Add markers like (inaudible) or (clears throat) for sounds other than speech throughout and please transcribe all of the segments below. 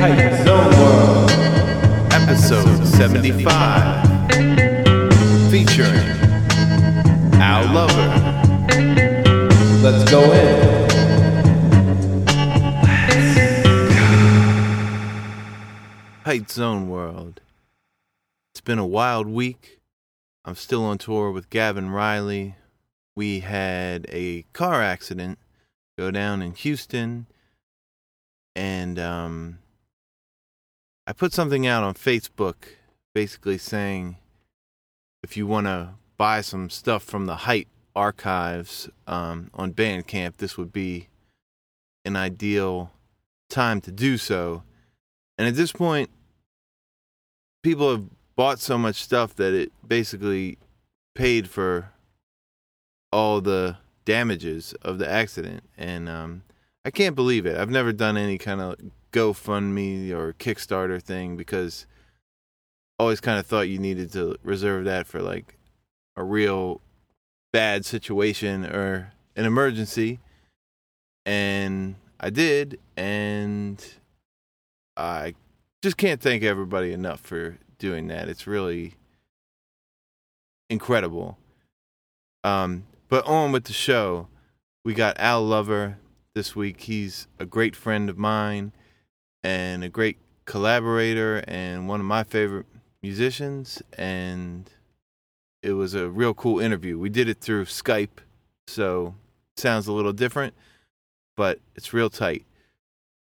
Hype Zone World. episode 75, featuring Al Lover. Let's go in. Zone World. It's been a wild week. I'm still on tour with Gavin Riley. We had a car accident go down in Houston, and um, I put something out on Facebook basically saying if you want to buy some stuff from the Height archives um, on Bandcamp, this would be an ideal time to do so. And at this point, people have bought so much stuff that it basically paid for all the damages of the accident. And um, I can't believe it. I've never done any kind of GoFundMe or Kickstarter thing because I always kind of thought you needed to reserve that for like a real bad situation or an emergency. And I did. And I just can't thank everybody enough for doing that. It's really incredible. Um, but on with the show, we got Al Lover this week. He's a great friend of mine and a great collaborator and one of my favorite musicians. And it was a real cool interview. We did it through Skype, so it sounds a little different, but it's real tight.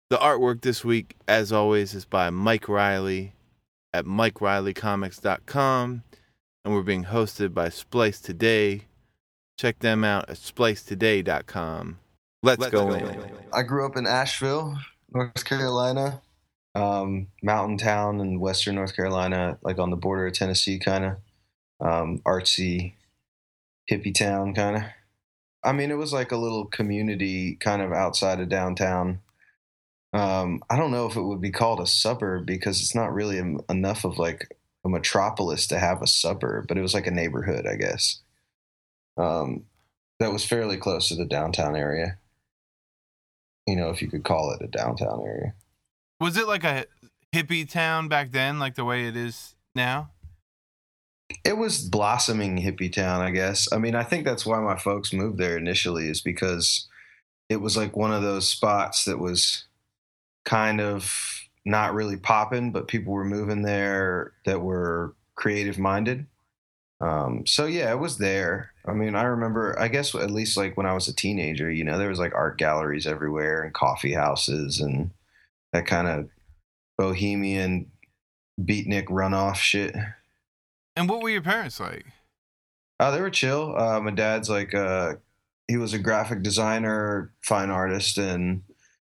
The artwork this week, as always, is by Mike Riley at MikeRileyComics.com, and we're being hosted by Splice Today. Check them out at SpliceToday.com. Let's, Let's go, go in. in. I grew up in Asheville, North Carolina, um, mountain town in western North Carolina, like on the border of Tennessee, kind of um, artsy, hippie town, kind of. I mean, it was like a little community kind of outside of downtown. Um, I don't know if it would be called a suburb because it's not really em- enough of like a metropolis to have a suburb, but it was like a neighborhood, I guess. Um, that was fairly close to the downtown area. You know, if you could call it a downtown area. Was it like a hippie town back then, like the way it is now? It was blossoming hippie town, I guess. I mean, I think that's why my folks moved there initially, is because it was like one of those spots that was kind of not really popping, but people were moving there that were creative minded. Um, so yeah, it was there. I mean, I remember, I guess at least like when I was a teenager, you know, there was like art galleries everywhere and coffee houses and that kind of bohemian beatnik runoff shit. And what were your parents like? Oh, they were chill. Uh, my dad's like, uh, he was a graphic designer, fine artist, and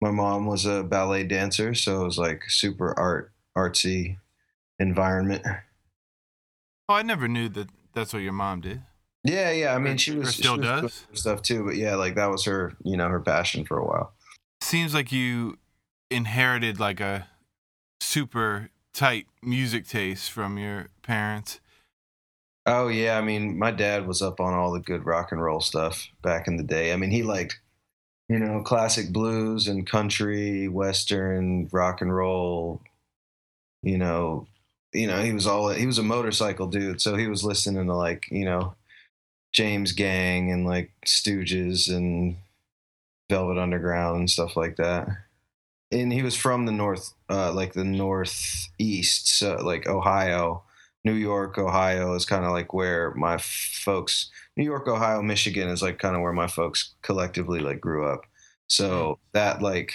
my mom was a ballet dancer. So it was like super art, artsy environment. Oh, I never knew that that's what your mom did. Yeah, yeah. I mean, Or- she or was still she was does? stuff too, but yeah, like that was her, you know, her passion for a while. Seems like you inherited like a super tight music taste from your parents. Oh yeah, I mean, my dad was up on all the good rock and roll stuff back in the day. I mean, he liked, you know, classic blues and country, western, rock and roll. You know, you know, he was all he was a motorcycle dude, so he was listening to like, you know, James Gang and like Stooges and Velvet Underground and stuff like that. And he was from the north, uh, like the northeast, so like Ohio. New York, Ohio is kind of like where my folks, New York, Ohio, Michigan is like kind of where my folks collectively like grew up. So that like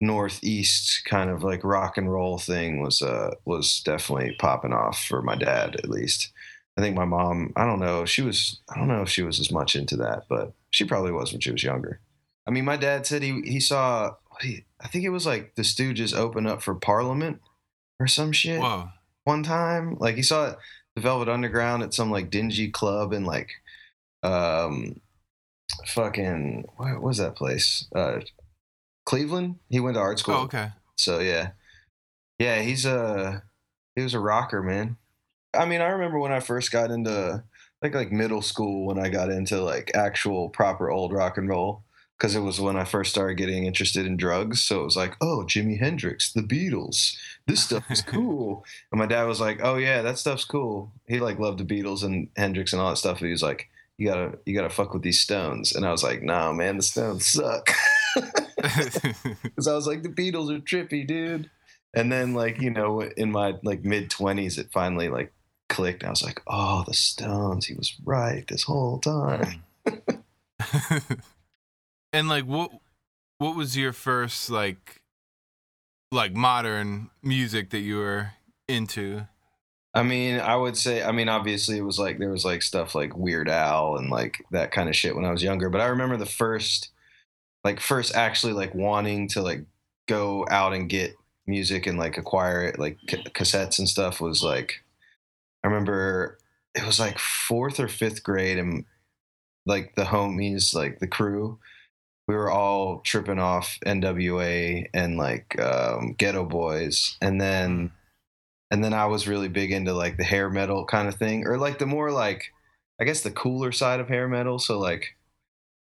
northeast kind of like rock and roll thing was uh was definitely popping off for my dad at least. I think my mom, I don't know, she was I don't know if she was as much into that, but she probably was when she was younger. I mean, my dad said he he saw he, I think it was like the Stooges open up for Parliament or some shit Whoa. one time. Like he saw the Velvet Underground at some like dingy club in like um fucking what was that place? Uh Cleveland. He went to art school. Oh, okay. So yeah. Yeah, he's a he was a rocker, man. I mean, I remember when I first got into like like middle school when I got into like actual proper old rock and roll because it was when I first started getting interested in drugs. So it was like, oh, Jimi Hendrix, the Beatles, this stuff is (laughs) cool. and my dad was like, oh yeah, that stuff's cool. He like loved the Beatles and Hendrix and all that stuff. He was like, you gotta you gotta fuck with these Stones. And I was like, nah, man, the Stones suck. (laughs) Because I was like, the Beatles are trippy, dude. And then like you know, in my like mid twenties, it finally like clicked. I was like, oh, the Stones. He was right this whole time. Hmm. (laughs) and like what what was your first like like modern music that you were into? I mean, I would say, I mean, obviously it was like there was like stuff like Weird Al and like that kind of shit when I was younger. But I remember the first, like, first actually like wanting to like go out and get music and like acquire it, like c- cassettes and stuff was like, I remember it was like fourth or fifth grade and like the homies, like the crew, we were all tripping off NWA and like um, Geto Boys, and then and then I was really big into like the hair metal kind of thing, or like the more like I guess the cooler side of hair metal. So like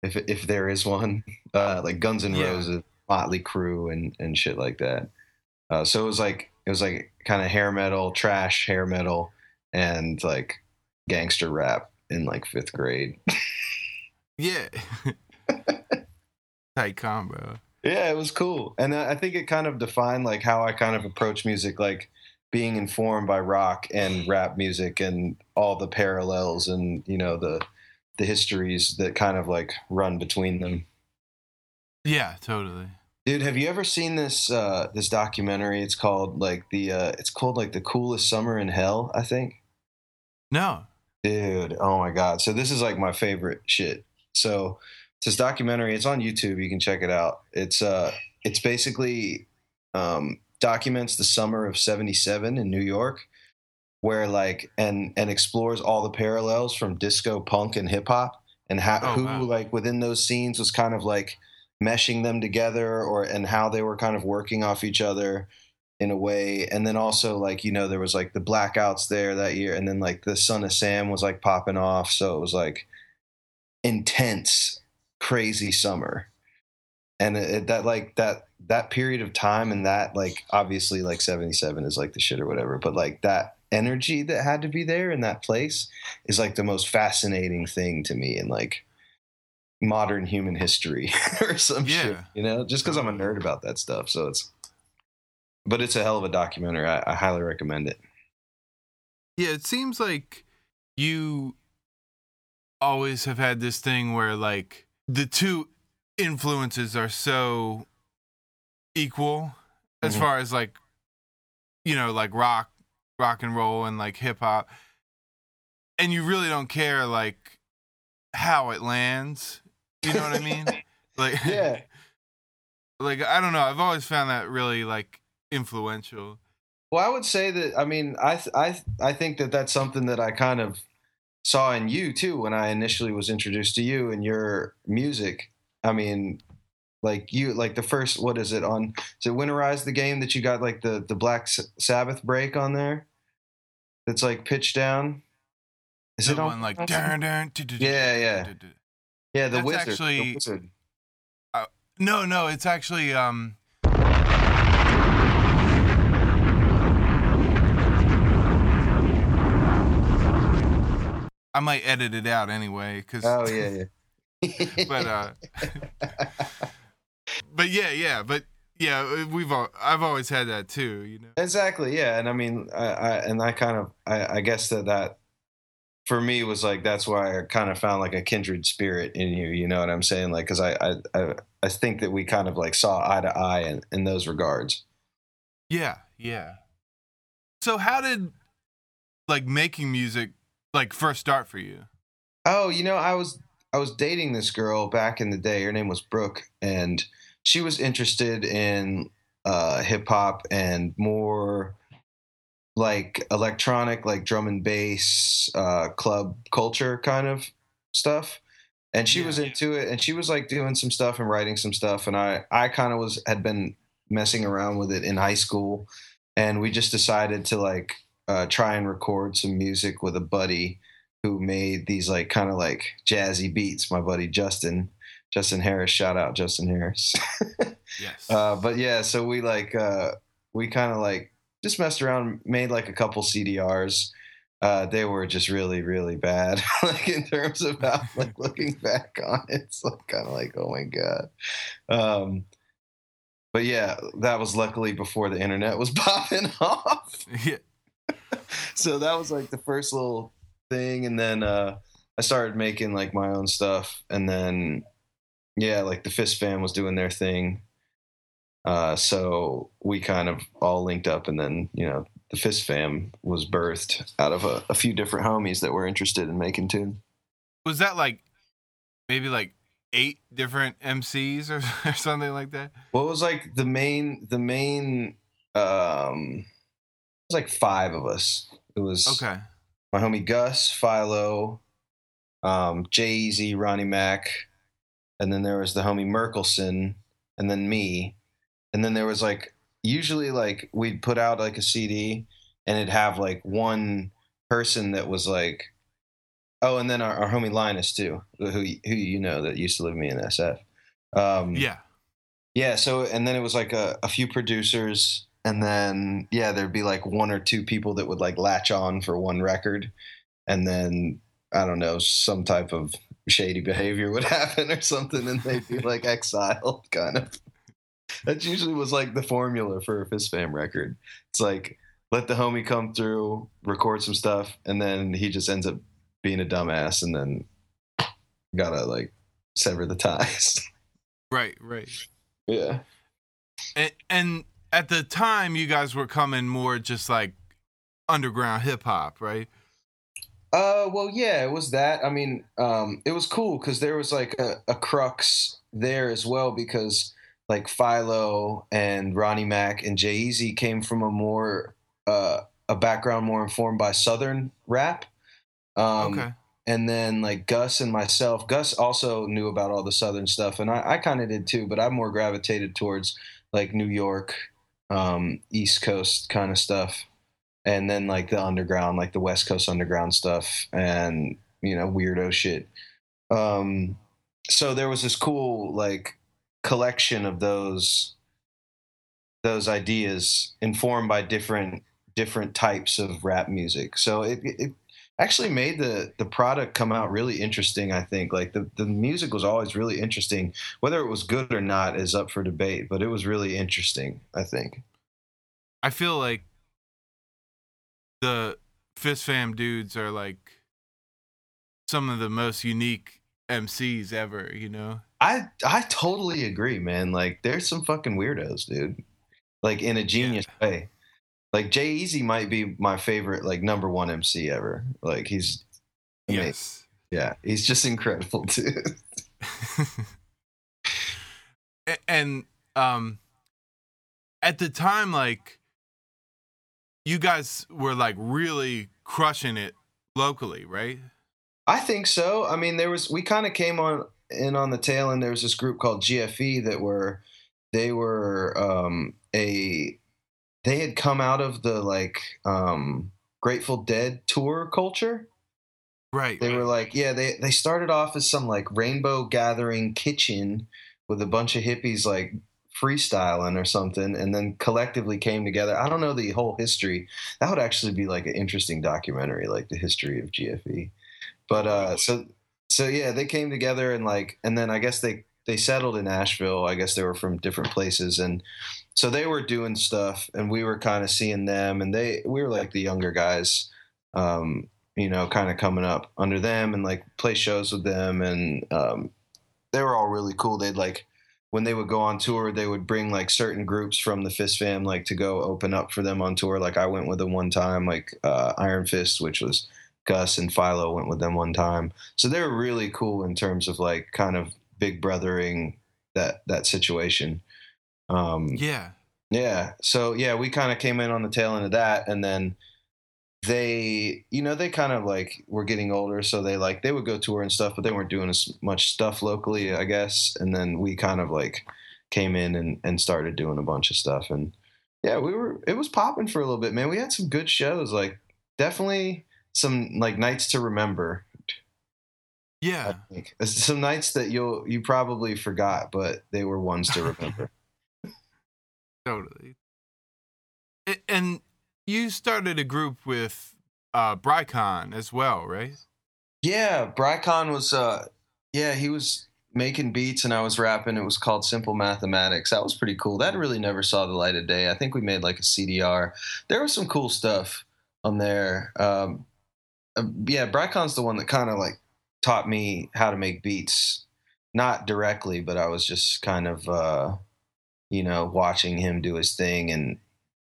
if if there is one, (laughs) uh, like Guns N' Yeah. Roses, Motley Crue, and and shit like that. Uh, so it was like it was like kind of hair metal, trash hair metal, and like gangster rap in like fifth grade. (laughs) Yeah. (laughs) Tight combo. Yeah, it was cool, and I I think it kind of defined like how I kind of approach music, like being informed by rock and rap music and all the parallels and you know the the histories that kind of like run between them. Yeah, totally. Dude, have you ever seen this uh, this documentary? It's called like the uh, it's called like the coolest summer in hell, I think. No. Dude, oh my god! So this is like my favorite shit. So it's this documentary. It's on YouTube. You can check it out. It's uh, it's basically um, documents the summer of '77 in New York, where like and and explores all the parallels from disco, punk, and hip hop, and how Oh, who wow. like within those scenes was kind of like meshing them together, or and how they were kind of working off each other in a way. And then also like you know there was like the blackouts there that year and then like the son of sam was like popping off. So it was like intense crazy summer. And it, it- that like that that period of time and that like obviously like 77 is like the shit or whatever but like that energy that had to be there in that place is like the most fascinating thing to me in like modern human history (laughs) or some shit you know just because i'm a nerd about that stuff. So it's but it's a hell of a documentary. I, I highly recommend it. Yeah, it seems like you always have had this thing where like the two influences are so equal as Mhm. far as like you know, like rock rock and roll and like hip hop. And you really don't care like how it lands. You know what I mean? (laughs) Like Yeah. (laughs) like I don't know. I've always found that really like influential. Well, I would say that. I mean, I th- I th- I think that that's something that I kind of saw in you too when I initially was introduced to you and your music. I mean, like you, like the first. What is it on? Is it Winterize the game that you got like the the Black S- Sabbath break on there? That's like pitch down. Is the it on? one like dun, dun, du- du- du- Yeah, yeah. yeah, the wizard. actually- No, no, it's actually um I might edit it out anyway cuz Oh yeah, yeah. (laughs) but uh (laughs) but yeah, yeah, but yeah, we've all, I've always had that too, you know. Exactly. Yeah, and I mean, I, I and I kind of, I, I guess that that for me was like that's why I kind of found like a kindred spirit in you. You know what I'm saying? Like, because I, I, I, I think that we kind of like saw eye to eye in in those regards. Yeah, yeah. So how did like making music like first start for you? Oh, you know, I was I was dating this girl back in the day. Her name was Brooke, and she was interested in uh, hip hop and more like electronic, like drum and bass, uh, club culture kind of stuff. And she Yeah. was into it, and she was like doing some stuff and writing some stuff. And I, I kind of was had been messing around with it in high school, and we just decided to like uh, try and record some music with a buddy who made these like kind of like jazzy beats, my buddy Justin. Justin Harris. Shout out Justin Harris. (laughs) Yes. uh, but yeah, so we like uh, we kind of like just messed around, made like a couple CDRs. Uh, they were just really, really bad. (laughs) like in terms of how, like (laughs) looking back on it, it's like kind of like, oh my god. Um, but yeah, that was luckily before the internet was popping off. yeah. (laughs) so that was like the first little thing, and then uh, I started making like my own stuff, and then yeah, like the Fist Fam was doing their thing. Uh, so we kind of all linked up, and then you know the Fist Fam was birthed out of a, a few different homies that were interested in making tune. Was that like maybe like eight different MCs or, (laughs) or something like that? What was like the main the main um was like five of us. It was Okay. my homie Gus, Philo, um, Jay Easy, Ronnie Mack, and then there was the homie Merkelson, and then me. And then there was like usually like we'd put out like a CD and it'd have like one person that was like oh, and then our, our homie Linus too, who who you know that used to live with me in SF. Um, Yeah. yeah, so and then it was like a, a few producers, and then yeah, there'd be like one or two people that would like latch on for one record, and then I don't know, some type of shady behavior (laughs) would happen or something, and they'd be like (laughs) exiled, kind of. That usually was like the formula for a Fist Fam record. It's like let the homie come through, record some stuff, and then he just ends up being a dumbass, and then gotta like sever the ties. (laughs) Right, right. yeah. And, and at the time, you guys were coming more just like underground hip hop, right? Uh, well, yeah, it was that. I mean, um, it was cool because there was like a, a crux there as well because like Philo and Ronnie Mack and Jay Easy came from a more uh, a background more informed by Southern rap. Um, okay. and then like Gus and myself, Gus also knew about all the Southern stuff, and I, I kind of did too, but I more gravitated towards like New York, um, East Coast kind of stuff, and then like the underground, like the West Coast underground stuff, and you know weirdo shit. Um, so there was this cool like collection of those those ideas informed by different different types of rap music. So it, it actually made the the product come out really interesting i think. Like the, the music was always really interesting. Whether it was good or not is up for debate but it was really interesting i think. I feel like the Fist Fam dudes are like some of the most unique MCs ever, you know? i i totally agree man. Like there's some fucking weirdos dude. Like in a genius way like jay easy might be my favorite like number one mc ever like he's amazing. Yes. yeah he's just incredible (laughs) too. (laughs) And um at the time like you guys were like really crushing it locally, right? I think so. I mean, there was we kind of came on in on the tail end. There was this group called GFE that were they were um, a they had come out of the like um, Grateful Dead tour culture. Right. They were like, yeah, they they started off as some like rainbow gathering kitchen with a bunch of hippies like freestyling or something, and then collectively came together. I don't know the whole history. That would actually be like an interesting documentary, like the history of GFE. But uh, so so yeah, they came together and like, and then I guess they they settled in Asheville. I guess they were from different places, and so they were doing stuff, and we were kind of seeing them, and they we were like the younger guys. Um, you know, kind of coming up under them and like play shows with them. And um, they were all really cool. They'd like, when they would go on tour, they would bring like certain groups from the Fist Fam, like to go open up for them on tour. Like I went with them one time, like uh, Iron Fist, which was Gus and Philo went with them one time. So they were really cool in terms of like kind of big brothering that, that situation. Um, Yeah. yeah. So yeah, we kind of came in on the tail end of that, and then they, you know, they kind of like were getting older, so they like they would go tour and stuff, but they weren't doing as much stuff locally, I guess. And then we kind of like came in and and started doing a bunch of stuff, and yeah, we were it was popping for a little bit, man. We had some good shows, like definitely some like nights to remember. Yeah. I think. It's (laughs) Some nights that you'll you probably forgot, but they were ones to remember. Totally. And you started a group with uh Brycon as well, right? yeah, Brycon was uh yeah, he was making beats and I was rapping. It was called Simple Mathematics. That was pretty cool. That really never saw the light of day. I think we made like a CDR. There was some cool stuff on there. Um uh, yeah, Brycon's the one that kind of like taught me how to make beats. Not directly, but I was just kind of uh you know, watching him do his thing and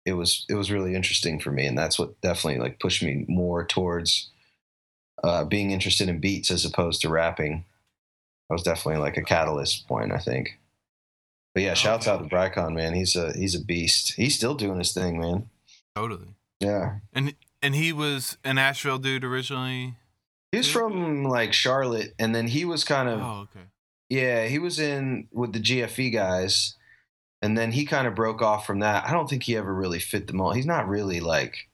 it was it was really interesting for me and that's what definitely like pushed me more towards uh, being interested in beats as opposed to rapping. That was definitely like a catalyst point, I think. But yeah, shouts out to Brycon, man. He's a he's a beast. He's still doing his thing, man. Totally. Yeah. And and he was an Asheville dude originally. He was from like Charlotte, and then he was kind of Oh, okay. yeah, he was in with the GFE guys, and then he kind of broke off from that. I don't think he ever really fit the mold. He's not really like.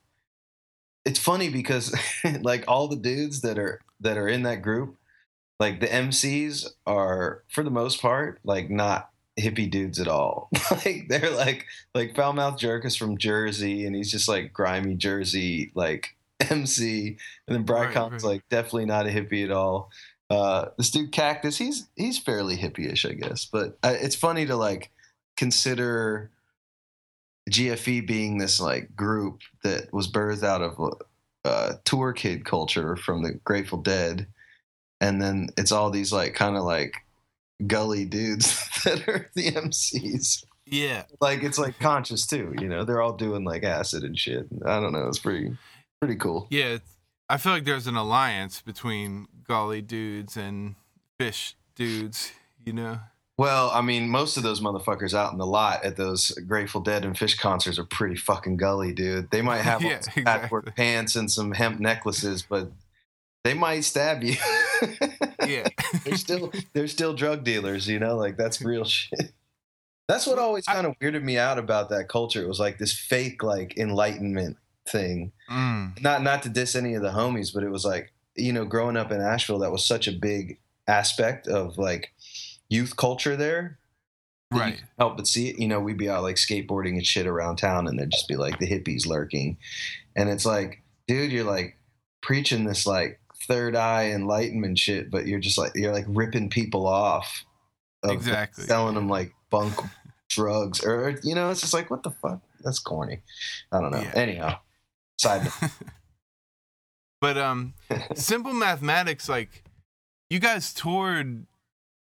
It's funny because (laughs) like all the dudes that are that are in that group, like the MCs are for the most part like not hippie dudes at all. (laughs) like they're like like Foulmouth Jerk is from Jersey, and he's just like grimy Jersey like (laughs) MC, and then Right, Brycon's right. like definitely not a hippie at all uh, this dude Cactus, he's he's fairly hippie-ish, I guess. But uh, it's funny to like consider GFE being this like group that was birthed out of uh, tour kid culture from the Grateful Dead, and then it's all these like kind of like gully dudes (laughs) that are the MCs. Yeah. Like it's like conscious too, you know. They're all doing like acid and shit. I don't know. It's pretty pretty cool. Yeah. it's- I feel like there's an alliance between gully dudes and Phish dudes, you know? Well, I mean, most of those motherfuckers out in the lot at those Grateful Dead and Phish concerts are pretty fucking gully, dude. They might (laughs) have Yeah, some patchwork pants and some hemp necklaces, but they might stab you. Yeah. (laughs) they're still they're still drug dealers, you know. Like that's real (laughs) shit. That's what always kind of weirded me out about that culture. It was like this fake like enlightenment thing. Mm. Not not to diss any of the homies, but it was like you know, growing up in Asheville, that was such a big aspect of like youth culture there Right. help but see it. You know, we'd be out like skateboarding and shit around town, and there'd just be like the hippies lurking, and it's like, dude, you're like preaching this like third eye enlightenment shit, but you're just like you're like ripping people off, of, Exactly. selling them like bunk (laughs) drugs, or you know, it's just like what the fuck? That's corny. I don't know. Yeah. Anyhow, side note. (laughs) But um (laughs) simple mathematics, like you guys toured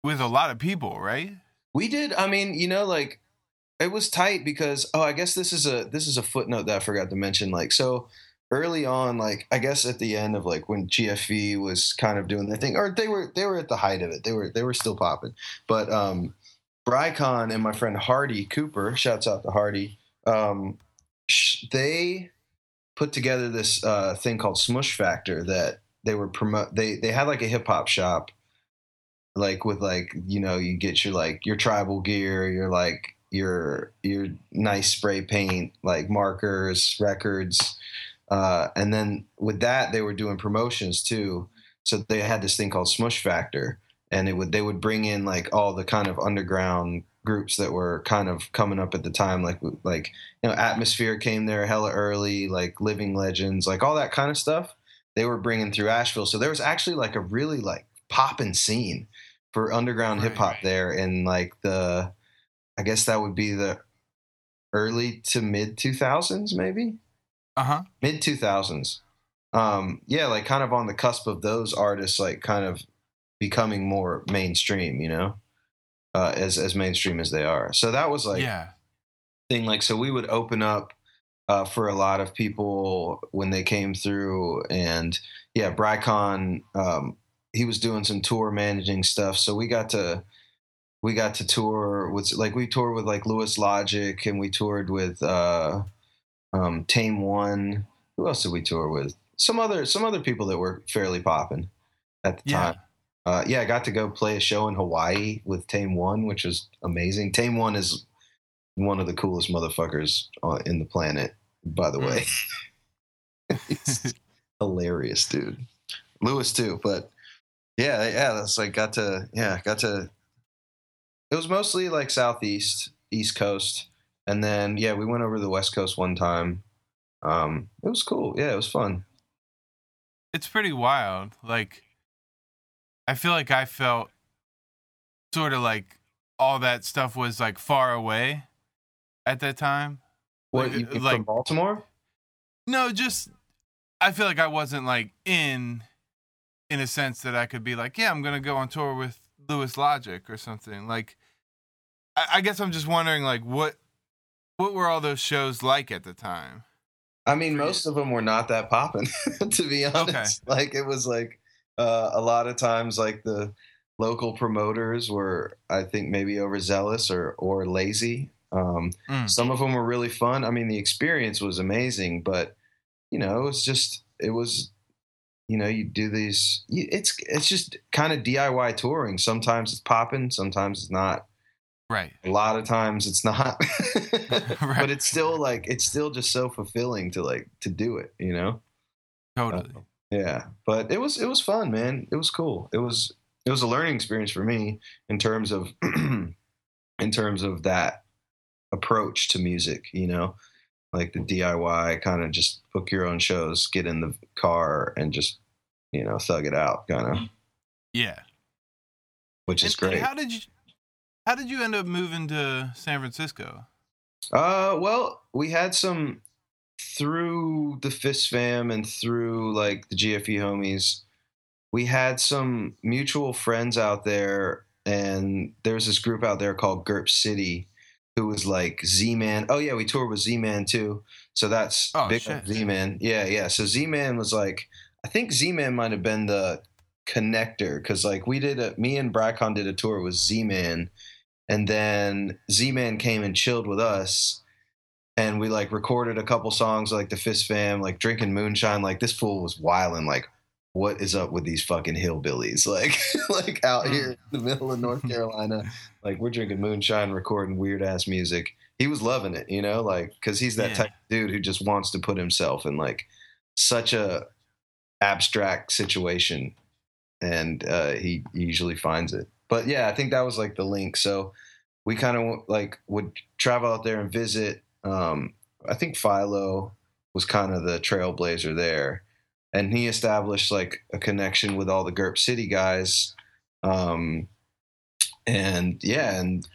with a lot of people, right? We did. I mean, you know, like it was tight because oh, I guess this is a this is a footnote that I forgot to mention. Like so early on, like I guess at the end of like when GFE was kind of doing their thing, or they were they were at the height of it. They were they were still popping. But um Brycon and my friend Hardy Cooper, shouts out to Hardy. Um, sh- they put together this uh, thing called Smush Factor that they were promote. They they had like a hip hop shop like with like you know you get your like your tribal gear your like your your nice spray paint like markers records uh, and then with that they were doing promotions too. So they had this thing called smush factor and it would they would bring in like all the kind of underground groups that were kind of coming up at the time like like you know atmosphere came there hella early like living legends like all that kind of stuff. They were bringing through asheville. So there was actually like a really like poppin' scene for underground Right. hip hop there in like the I guess that would be the early to mid 2000s maybe Uh-huh. mid 2000s um yeah like kind of on the cusp of those artists like kind of becoming more mainstream you know uh as as mainstream as they are so that was like yeah. thing like so we would open up uh, for a lot of people when they came through and yeah Brycon um, he was doing some tour managing stuff so we got to we got to tour with like we toured with like Louis Logic and we toured with uh, um, Tame One who else did we tour with some other some other people that were fairly popping at the Yeah. time uh, yeah I got to go play a show in Hawaii with Tame One which was amazing Tame One is one of the coolest motherfuckers in the planet, by the way. (laughs) He's (laughs) hilarious, dude. Louis too, but yeah, yeah. That's like got to yeah got to. It was mostly like southeast, east coast, and then yeah, we went over the west coast one time. Um, it was cool. Yeah, it was fun. It's pretty wild. Like, I feel like I felt sort of like all that stuff was like far away at that time. What Like, you like- from Baltimore? No, just I feel like I wasn't like in in a sense that I could be like, yeah, I'm gonna go on tour with Louis Logic or something. Like I, I guess I'm just wondering like what what were all those shows like at the time? I mean, you. most of them were not that popping, (laughs) to be honest. Like it was like uh, a lot of times, like the local promoters were, I think, maybe overzealous or or lazy. Um, Mm. Some of them were really fun. I mean, the experience was amazing, but you know, it was just it was, you know, you do these. you- It's it's just kind of DIY touring. Sometimes it's popping, sometimes it's not. Right. A lot of times it's not. (laughs) (laughs) Right. But it's still like it's still just so fulfilling to like to do it, you know. Totally. Um, yeah, but it was it was fun, man. It was cool. It was it was a learning experience for me in terms of (clears throat) in terms of that approach to music. You know, like the DIY kind of just book your own shows, get in the car, and just you know thug it out, kind of, yeah. which is And- and great. how did you how did you end up moving to San Francisco? Uh, well, we had some through the Fist Fam and through like the GFE homies. We had some mutual friends out there, and there's this group out there called GURP City, who was like Z Man. Oh yeah, we toured with Z Man too. So that's Oh, big. Z Man. Yeah, yeah. So Z Man was like, I think Z Man might have been the connector because like we did a me and Brycon did a tour with Z Man, and then Z Man came and chilled with us. And we like recorded a couple songs like the Fist Fam, like drinking moonshine. Like this fool was wilding. Like, what is up with these fucking hillbillies? (laughs) Like, like out here in the middle of North Carolina, like we're drinking moonshine, recording weird ass music. He was loving it, you know, like because he's that Yeah. type of dude who just wants to put himself in like such a abstract situation, and uh, he usually finds it. But yeah, I think that was like the link. So we kind of like would travel out there and visit. Um, I think Philo was kind of the trailblazer there, and he established like a connection with all the GURP City guys. Um, and yeah, and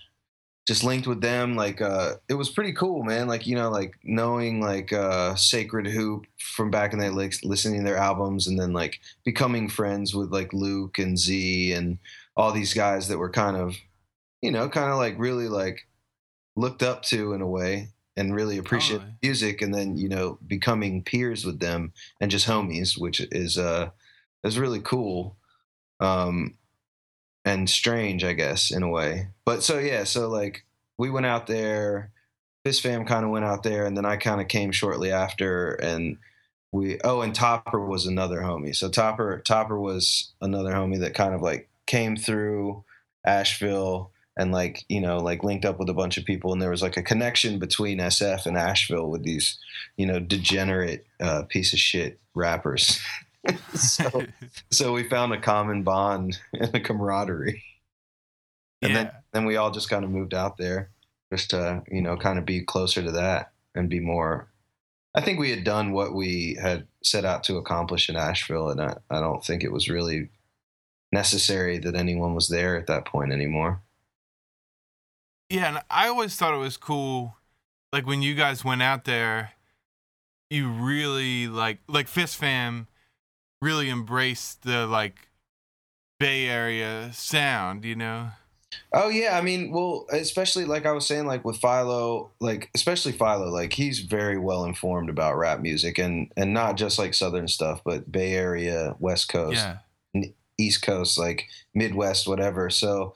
just linked with them. Like uh, it was pretty cool, man. Like you know, like knowing like uh, Sacred Hoop from back in the day, like listening to their albums, and then like becoming friends with like Luke and Z and all these guys that were kind of, you know, kind of like really like looked up to in a way and really appreciate Totally. music and then you know becoming peers with them and just homies which is uh is really cool um and strange i guess in a way but so yeah so like we went out there Fist fam kind of went out there and then i kind of came shortly after and we oh and topper was another homie so topper topper was another homie that kind of like came through asheville and like you know like linked up with a bunch of people and there was like a connection between sf and asheville with these you know degenerate uh, piece of shit rappers. (laughs) So so we found a common bond and a camaraderie. And yeah. then then we all just kind of moved out there just to you know kind of be closer to that and be more i think we had done what we had set out to accomplish in asheville and i, I don't think it was really necessary that anyone was there at that point anymore Yeah, and I always thought it was cool, like when you guys went out there, you really like like Fist Fam really embraced the like Bay Area sound, you know. Oh yeah, I mean, well, especially like I was saying, like with Philo, like especially Philo, like he's very well informed about rap music and and not just like Southern stuff, but Bay Area, West Coast, Yeah, East Coast, like Midwest, whatever. So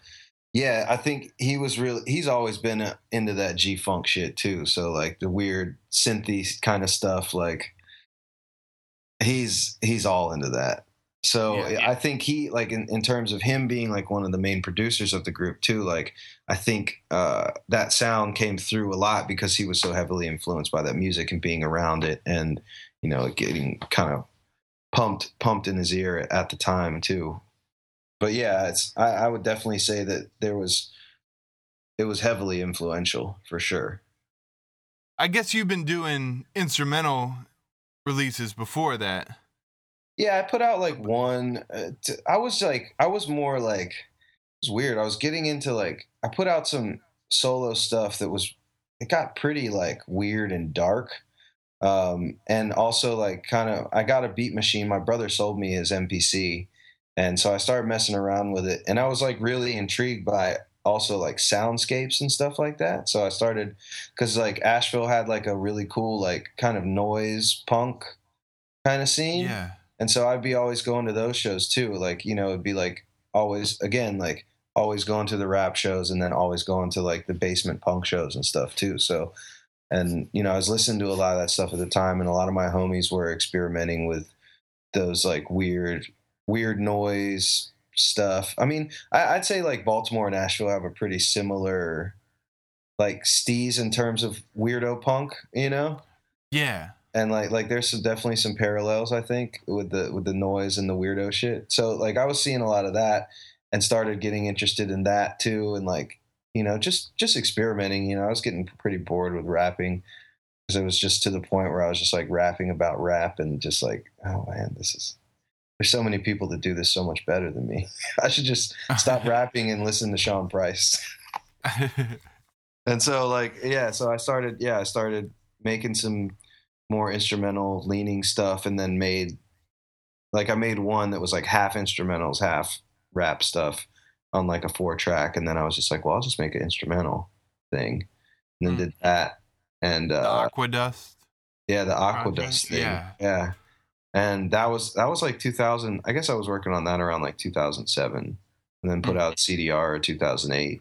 yeah, I think he was really he's always been uh, into that G funk shit too. So like the weird synthy kind of stuff, like he's he's all into that. So Yeah. I think he like in, in terms of him being like one of the main producers of the group too, like I think uh, that sound came through a lot because he was so heavily influenced by that music and being around it and you know getting kind of pumped pumped in his ear at the time too. But yeah, it's I, I would definitely say that there was it was heavily influential for sure. I guess you've been doing instrumental releases before that. Yeah, I put out like one. Uh, t- I was like, I was more like, it was weird. I was getting into like, I put out some solo stuff that was, it got pretty like weird and dark. Um, and also like kind of, I got a beat machine. My brother sold me his MPC. And so I started messing around with it. And I was like really intrigued by also like soundscapes and stuff like that. So I started, cause like Asheville had like a really cool, like kind of noise punk kind of scene. Yeah. And so I'd be always going to those shows too. Like, you know, it'd be like always, again, like always going to the rap shows and then always going to like the basement punk shows and stuff too. So, and, you know, I was listening to a lot of that stuff at the time. And a lot of my homies were experimenting with those like weird, weird noise stuff. I mean, I, I'd say like Baltimore and Asheville have a pretty similar like steez in terms of weirdo punk, you know? Yeah. and like like there's some, definitely some parallels I think with the with the noise and the weirdo shit. So like I was seeing a lot of that and started getting interested in that too and like you know just just experimenting. You know I was getting pretty bored with rapping because it was just to the point where I was just like rapping about rap and just like oh man this is there's so many people that do this so much better than me. (laughs) I should just stop (laughs) rapping and listen to Sean Price. (laughs) and so like yeah so i started yeah i started making some more instrumental leaning stuff and then made like i made one that was like half instrumentals half rap stuff on like a four track and then i was just like well i'll just make an instrumental thing and then Hmm. did that and uh Aqua Dust. yeah the aqua dust thing yeah. yeah and that was that was like 2000 i guess i was working on that around like 2007 and then put Hmm. out cdr 2008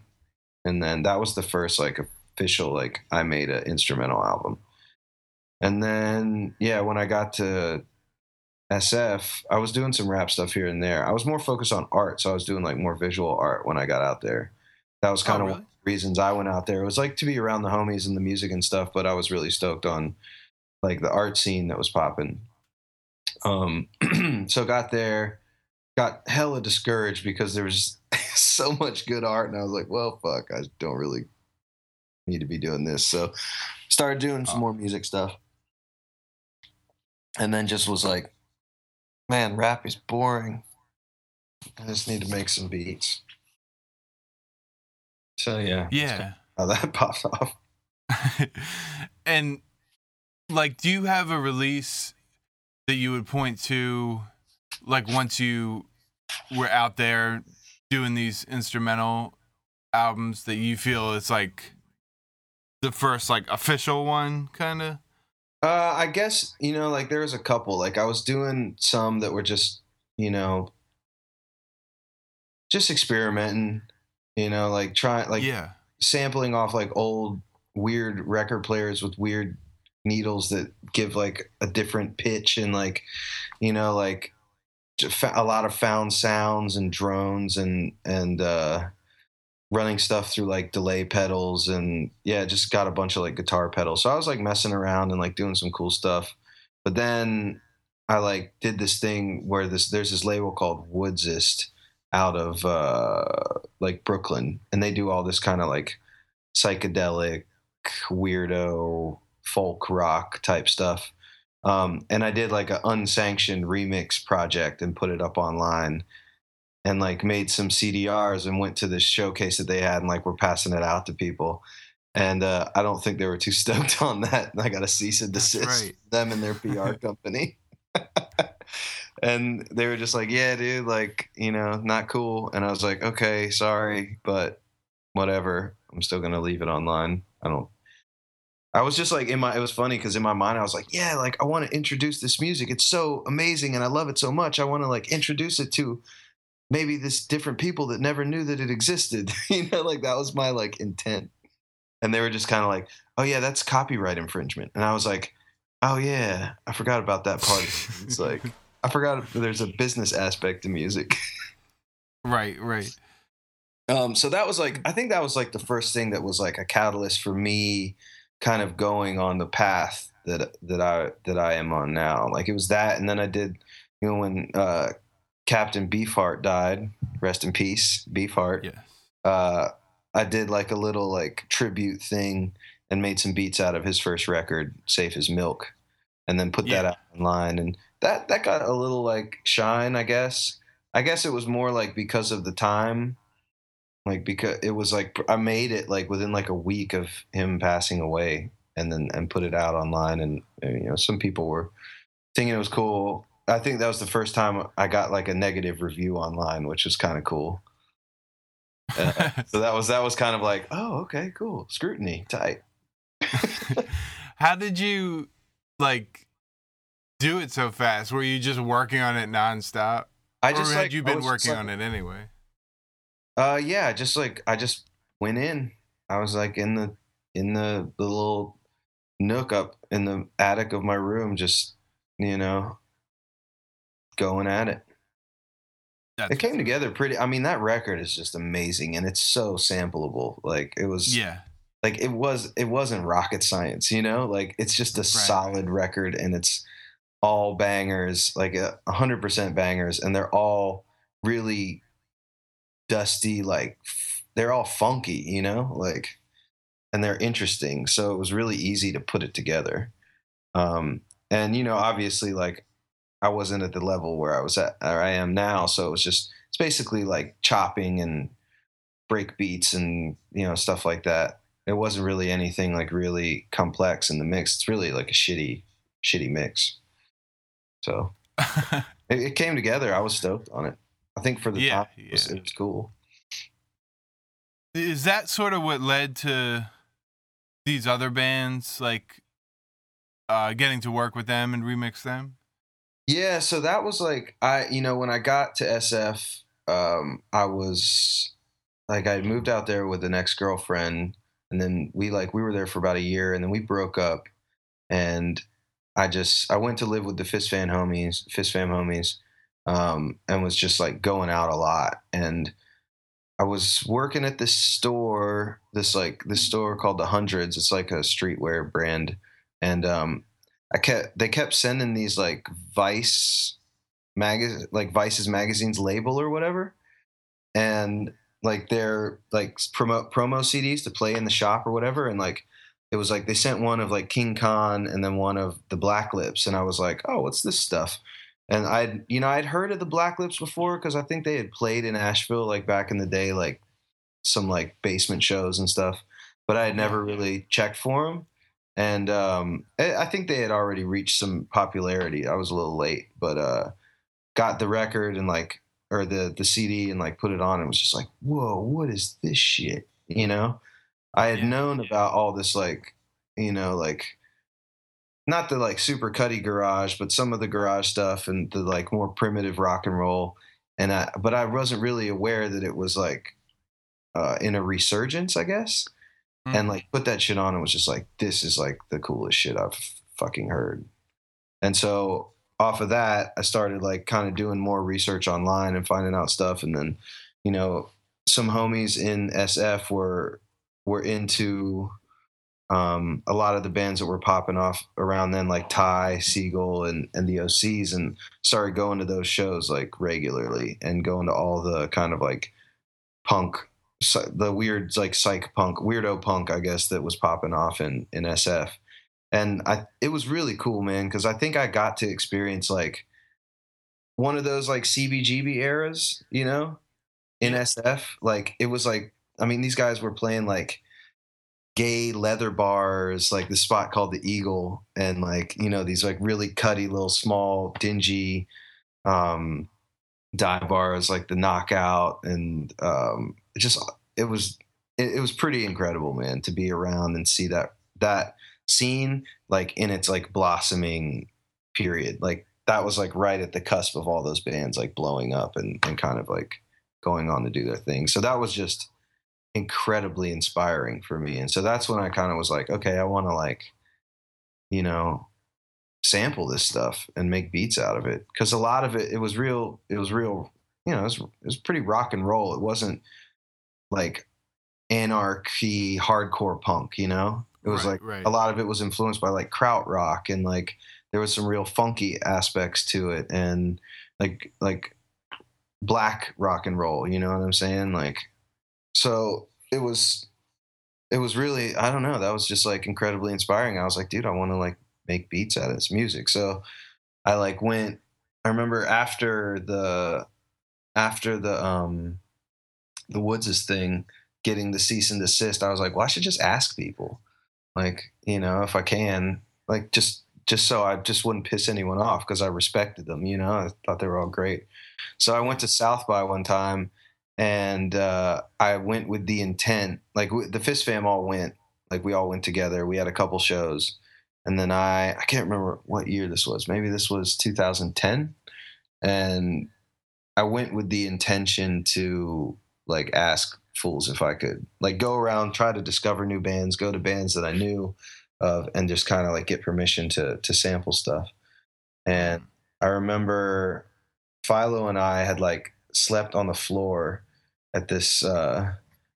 and then that was the first like official like i made an instrumental album. And then yeah when i got to sf i was doing some rap stuff here and there. I was more focused on art so i was doing like more visual art when i got out there. That was kind Oh, of really? one of the reasons i went out there. It was like to be around the homies and the music and stuff but i was really stoked on like the art scene that was popping um (clears throat) so got there got hella discouraged because there was (laughs) so much good art and i was like well fuck i don't really need to be doing this. So started doing some more music stuff. And then just was like man rap is boring. I just need to make some beats. So yeah Yeah. how that (laughs) popped off. (laughs) And like do you have a release that you would point to like once you were out there doing these instrumental albums that you feel it's like the first like official one kind of Uh, I guess you know, like there was a couple. Like I was doing some that were just, you know, just experimenting. You know, like trying, like yeah sampling off like old weird record players with weird needles that give like a different pitch and like, you know, like a lot of found sounds and drones and and uh running stuff through like delay pedals and yeah just got a bunch of like guitar pedals. So i was like messing around and like doing some cool stuff. But then i like did this thing where this there's this label called woodsist out of uh like brooklyn. And they do all this kind of like psychedelic weirdo folk rock type stuff um and i did like an unsanctioned remix project and put it up online and like made some CDRs and went to this showcase that they had and like we're passing it out to people. And uh, I don't think they were too (laughs) stoked on that. I got a cease and desist right. them and their PR (laughs) company. (laughs) and they were just like, "Yeah, dude, like you know, not cool." And I was like, "Okay, sorry, but whatever. I'm still gonna leave it online. I don't." I was just like in my. It was funny because in my mind I was like, "Yeah, like I want to introduce this music. It's so amazing and I love it so much. I want to like introduce it to." maybe this different people that never knew that it existed. (laughs) you know, like that was my like intent. And they were just kind of like, "Oh yeah, that's copyright infringement." And I was like, "Oh yeah, I forgot about that part." it's like I forgot there's a business aspect to music. (laughs) right right Um, so that was like I think that was like the first thing that was like a catalyst for me kind of going on the path that that I that I am on now. Like it was that and then I did you know when uh Captain Beefheart died. Rest in peace, Beefheart. Yes. Uh, I did like a little like tribute thing and made some beats out of his first record, Safe as Milk, and then put that out online. And that that got a little like shine, I guess. I guess it was more like because of the time, like because it was like I made it like within like a week of him passing away, and then and put it out online, and, and you know some people were thinking it was cool. I think that was the first time I got like a negative review online, which was kind of cool. Uh, (laughs) so that was that was kind of like, oh, okay, cool, scrutiny, tight. (laughs) How did you like do it so fast? Were you just working on it nonstop? I just or had like, you been just working like- on it anyway? Uh, yeah, just like I just went in. I was like in the in the, the little nook up in the attic of my room, just you know, going at it. That's It came together pretty. I mean, that record is just amazing, and it's so sampleable. Like it was, Yeah. like it was. It wasn't rocket science, you know. Like it's just a solid record, and it's all bangers, like a hundred percent bangers, and they're all really dusty. Like they're all funky, you know, like, and they're interesting. So it was really easy to put it together. Um, and you know, obviously, like I wasn't at the level where I was at or I am now, so it was just it's basically like chopping and break beats and you know stuff like that. It wasn't really anything like really complex in the mix. It's really like a shitty, shitty mix. So (laughs) it, it came together. I was stoked on it. I think for the Yeah, time, it was, yeah. it was cool. Is that sort of what led to these other bands like uh getting to work with them and remix them? Yeah, so that was like I, you know, when I got to SF, um, I was like I moved out there with an ex girlfriend, and then we like we were there for about a year, and then we broke up, and I just I went to live with the Fist Fan homies, Fist Fam homies, um, and was just like going out a lot, and I was working at this store, this like this store called the Hundreds. It's like a streetwear brand, and um, I kept they kept sending these like Vice mag like Vice's magazines label or whatever, and like they're like promo promo CDs to play in the shop or whatever, and like it was like they sent one of like King Khan and then one of the Black Lips, and I was like, oh, what's this stuff? And I'd you know I'd heard of the Black Lips before because I think they had played in Asheville like back in the day, like some like basement shows and stuff, but I had never really checked for them and um, I I think they had already reached some popularity. I was a little late, but uh, got the record and like or the the CD and like put it on. and was just like, whoa, what is this shit? You know, I had Yeah. known about all this like, you know, like not the like super cutty garage, but some of the garage stuff and the like more primitive rock and roll. And I, but I wasn't really aware that it was like uh, in a resurgence, I guess Hmm. and like put that shit on and was just like this is like the coolest shit i've fucking heard and so off of that i started like kind of doing more research online and finding out stuff and then you know some homies in sf were were into um, a lot of the bands that were popping off around then like ty segall and and the ocs and started going to those shows like regularly and going to all the kind of like punk the weird like psych punk weirdo punk i guess that was popping off in in sf and i it was really cool man because i think i got to experience like one of those like cbgb eras you know in sf like it was like i mean these guys were playing like gay leather bars like the spot called the eagle and like you know these like really cutty little small dingy um dive bars like the knockout and um it just it was it, it was pretty incredible man to be around and see that that scene like in its like blossoming period. Like that was like right at the cusp of all those bands like blowing up and, and kind of like going on to do their thing. So that was just incredibly inspiring for me and so that's when i kind of was like okay i want to like you know sample this stuff and make beats out of it because a lot of it it was real it was real you know it was, it was pretty rock and roll it wasn't like anarchy hardcore punk you know it was Right, like right. a lot of it was influenced by like kraut rock and like there was some real funky aspects to it and like like black rock and roll. You know what I'm saying? Like, so it was, it was really, I don't know. That was just like incredibly inspiring. I was like, dude, I want to like make beats out of this music. So I like went. I remember after the, after the um, the Woodses thing, getting the cease and desist. I was like, well, I should just ask people, like, you know, if I can, like, just just so I just wouldn't piss anyone off because I respected them. You know, I thought they were all great. So I went to South by one time, and uh, I went with the intent, like the Fist Fam all went, like we all went together. We had a couple shows, and then I I can't remember what year this was. Maybe this was 2010, and I went with the intention to like ask fools if I could like go around, try to discover new bands, go to bands that I knew of, and just kind of like get permission to to sample stuff. And I remember Philo and I had like slept on the floor at this. Uh,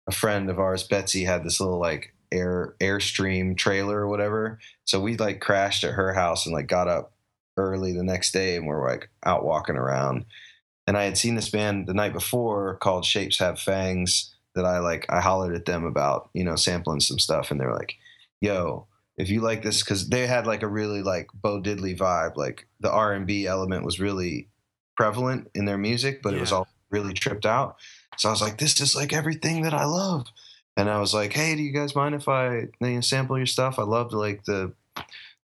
a friend of ours, Betsy, had this little like air airstream trailer or whatever. So we like crashed at her house and like got up early the next day and we're like out walking around. And I had seen this band the night before called Shapes Have Fangs that I like I hollered at them about, you know, sampling some stuff and they were like, yo, if you like this because they had like a really like Bo Diddley vibe. Like the R and B element was really prevalent in their music, but it was all really tripped out. So I was like, this is like everything that I love. And I was like, hey, do you guys mind if I you know, sample your stuff? I loved like the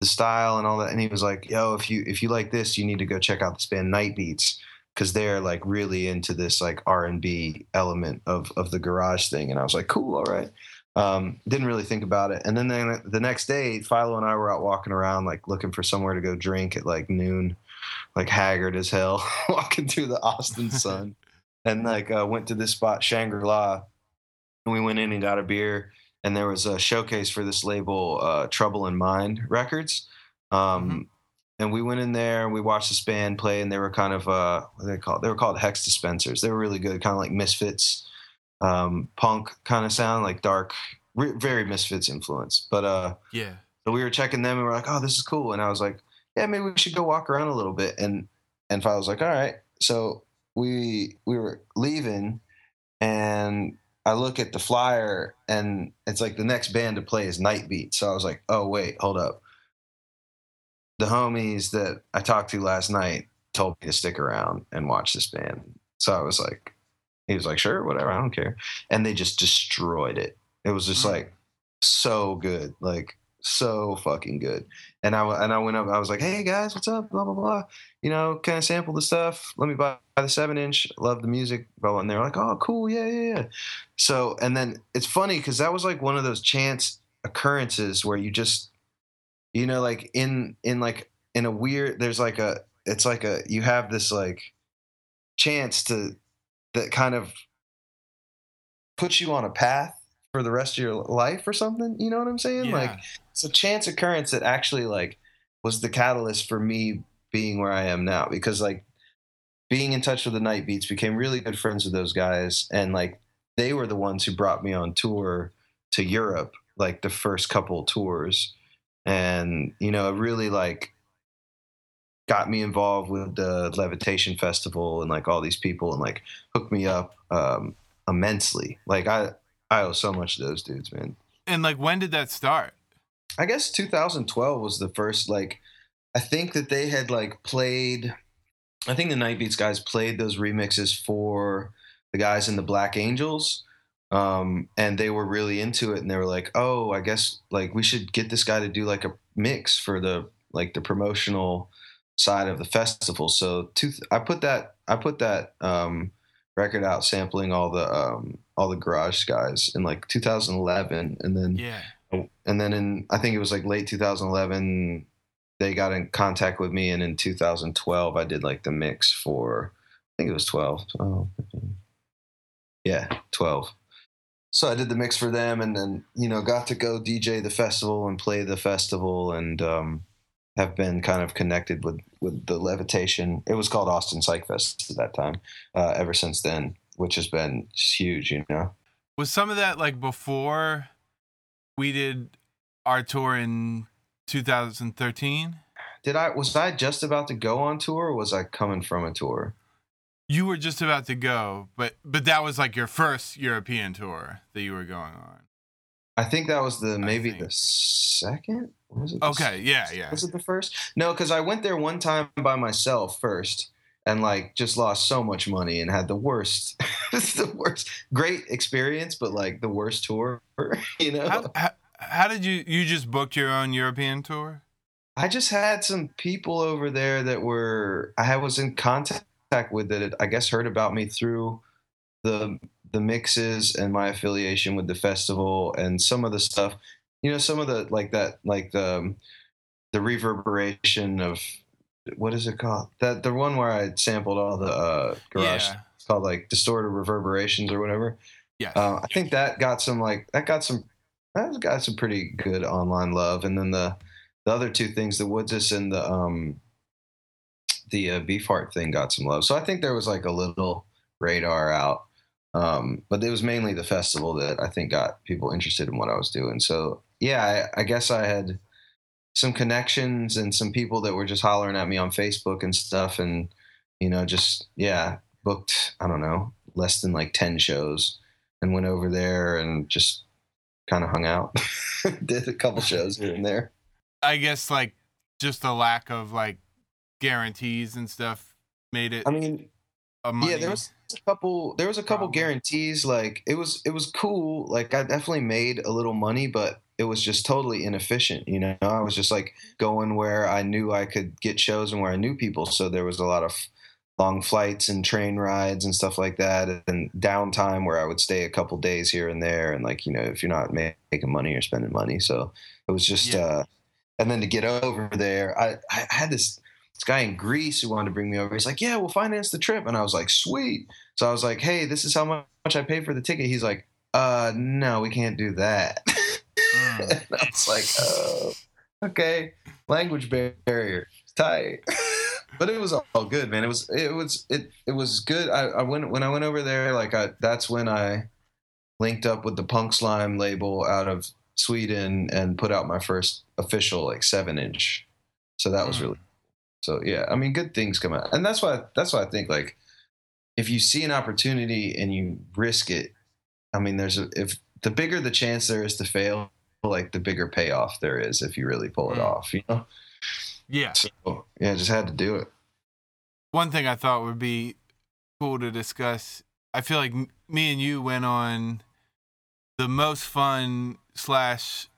the style and all that. And he was like, yo, if you if you like this, you need to go check out this band Night Beats because they're like really into this like R and B element of of the garage thing. And I was like, cool, all right. Um, didn't really think about it. And then the, the next day, Philo and I were out walking around, like looking for somewhere to go drink at like noon, like haggard as hell, (laughs) walking through the Austin (laughs) sun. and like uh, went to this spot, Shangri La, and we went in and got a beer. And there was a showcase for this label, uh, Trouble in Mind Records. Um, Mhm. And we went in there and we watched this band play, and they were kind of uh, what are they called? They were called Hex Dispensers. They were really good, kind of like Misfits, um, punk kind of sound, like dark, re- very Misfits influence. But uh, Yeah. so we were checking them and we're like, oh, this is cool. And I was like, yeah, maybe we should go walk around a little bit. And and Phil was like, all right. So we we were leaving and I look at the flyer and it's like the next band to play is Nightbeat. So I was like, oh wait, hold up. The homies that I talked to last night told me to stick around and watch this band. So I was like, he was like, sure, whatever, I don't care. And they just destroyed it. It was just Mm. like so good, like so fucking good. And I and I went up. I was like, "Hey guys, what's up? Blah blah blah. You know, can I sample the stuff? Let me buy the seven inch. Love the music." Blah. And they're like, "Oh, cool, yeah, yeah, yeah." So and then it's funny because that was like one of those chance occurrences where you just, you know, like in in like in a weird. There's like a. It's like a. You have this like chance to that kind of puts you on a path for the rest of your life or something. You know what I'm saying? Like it's a chance occurrence that actually like was the catalyst for me being where I am now because like being in touch with the Night Beats became really good friends with those guys and like they were the ones who brought me on tour to Europe like the first couple tours and you know it really like got me involved with the levitation festival and like all these people and like hooked me up um immensely like i i owe so much to those dudes man And like, when did that start? I guess 2012 was the first like I think that they had like played I think the Night Beats guys played those remixes for the guys in the Black Angels um and they were really into it and they were like oh I guess like we should get this guy to do like a mix for the like the promotional side of the festival so two, I put that I put that um record out sampling all the um all the garage guys in like 2011 and then Yeah. and then in I think it was like late 2011 they got in contact with me and in 2012 I did like the mix for I think it was 12 oh, yeah 12 so I did the mix for them and then you know got to go DJ the festival and play the festival and um have been kind of connected with with the levitation it was called Austin Psych Fest at that time uh, ever since then which has been just huge you know Was some of that like before we did our tour in 2013? did I was I just about to go on tour or was I coming from a tour you were just about to go, but but that was like your first European tour that you were going on. I think that was the maybe the second. Was it the Okay, yeah, yeah. Was it the first? No, because I went there one time by myself first, and like just lost so much money and had the worst, (laughs) the worst. Great experience, but like the worst tour. (laughs) You know, How, how, how did you you just booked your own European tour? I just had some people over there that were I was in contact with that I guess heard about me through the the mixes and my affiliation with the festival and some of the stuff. You know, some of the like that like the the reverberation of what is it called? That the one where I sampled all the uh, garage. Yeah. It's called like distorted reverberations or whatever. Yeah, Uh, I think that got some like that got some that got some pretty good online love, and then the the other two things, the Woodsis and the um the uh, Beefheart thing, got some love. So I think there was like a little radar out, um, but it was mainly the festival that I think got people interested in what I was doing. So yeah, I, I guess I had some connections and some people that were just hollering at me on Facebook and stuff, and you know, just yeah, booked I don't know less than like ten shows and went over there and just kind of hung out. (laughs) Did a couple shows here and there. I guess like just the lack of like guarantees and stuff made it I mean, yeah, there was a couple. There was a couple problem. guarantees. Like it was, it was cool. Like I definitely made a little money, but it was just totally inefficient. You know, I was just like going where I knew I could get shows and where I knew people. So there was a lot of long flights and train rides and stuff like that, and downtime where I would stay a couple days here and there. And like you know, if you're not making money, you're spending money. So it was just. Yeah. uh And then to get over there, I I had this this guy in Greece who wanted to bring me over. He's like, "Yeah, we'll finance the trip," and I was like, "Sweet." So I was like, "Hey, this is how much I paid for the ticket." He's like, "Uh, no, we can't do that." (laughs) Mm. (laughs) and I was like, "Oh, okay." Language barrier, tight. (laughs) but it was all good, man. It was it was it it was good. I, I went when I went over there, like I that's when I linked up with the Punk Slime label out of Sweden and put out my first official like seven inch. So that was Mm. really so yeah, I mean, good things come out, and that's why that's why I think like if you see an opportunity and you risk it, I mean, there's a if the bigger the chance there is to fail, like the bigger payoff there is if you really pull it Mm. off. You know, yeah. so yeah, just had to do it. One thing I thought would be cool to discuss. I feel like m- me and you went on the most fun slash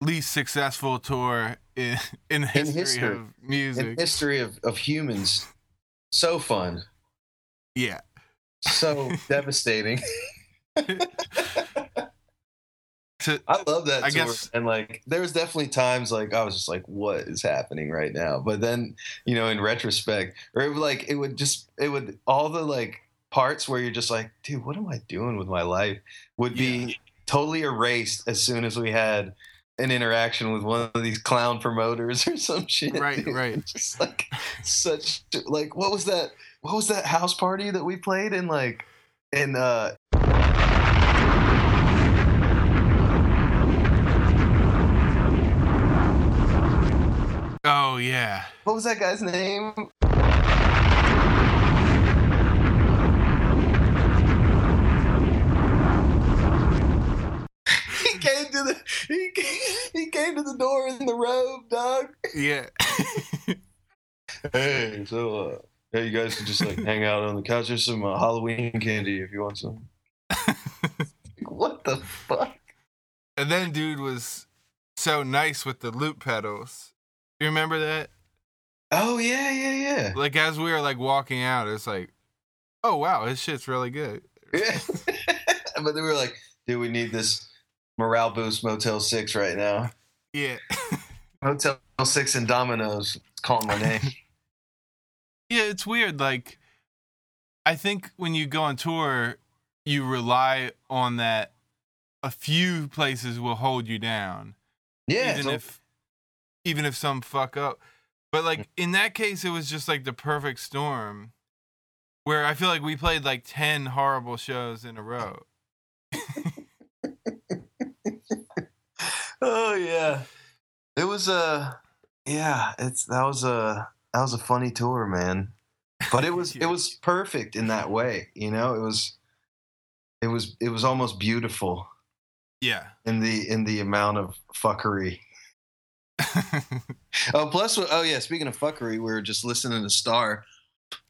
least successful tour in (laughs) in the history, history. of music. In history of of humans, so fun, yeah. so (laughs) devastating. (laughs) To- I love that I tour. guess- and like there was definitely times like I was just like, what is happening right now? But then, you know, in retrospect, or it would like it would just it would all the like parts where you're just like, dude, what am I doing with my life? Would be totally erased as soon as we had an interaction with one of these clown promoters (laughs) or some shit. Right, dude. right. (laughs) Just like such like what was that what was that house party that we played in like in uh oh yeah. what was that guy's name? (laughs) he came to the he came, he came to the door in the robe, dog. Yeah. (laughs) Hey, so uh, yeah, you guys can just like hang out on the couch. There's some uh, Halloween candy if you want some. (laughs) what the fuck? and then dude was so nice with the loop pedals. You remember that? Oh yeah, yeah, yeah. Like as we were like walking out, it's like, oh wow, this shit's really good. Yeah. (laughs) but they were like, dude, we need this morale boost Motel 6 right now. Yeah. (laughs) Motel 6 and Domino's it's calling my name. (laughs) Yeah, it's weird. Like, I think when you go on tour, you rely on that. A few places will hold you down, yeah. even if, even if some fuck up. But like mm. in that case, it was just like the perfect storm, where I feel like we played like ten horrible shows in a row. (laughs) oh yeah. It was a yeah, it's that was a that was a funny tour, man. but it (laughs) was it was perfect in that way. You know, it was it was it was almost beautiful Yeah. in the in the amount of fuckery. (laughs) Oh, plus, oh yeah. Speaking of fuckery, we were just listening to Star,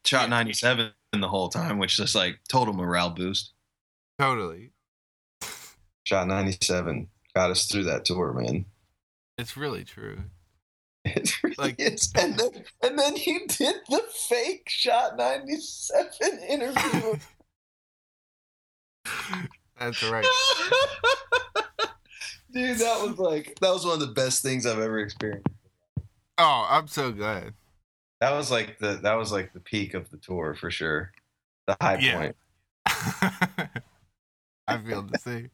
shot Yeah. ninety seven the whole time, which is like total morale boost. totally. Shot ninety seven got us through that tour, man. It's really true. (laughs) It really Like- is. And then and then he did the fake shot ninety seven (laughs) interview. That's right. Dude, that was like that was one of the best things I've ever experienced. Oh, I'm so glad. That was like the that was like the peak of the tour for sure. The high Yeah. point. (laughs) I feel the same.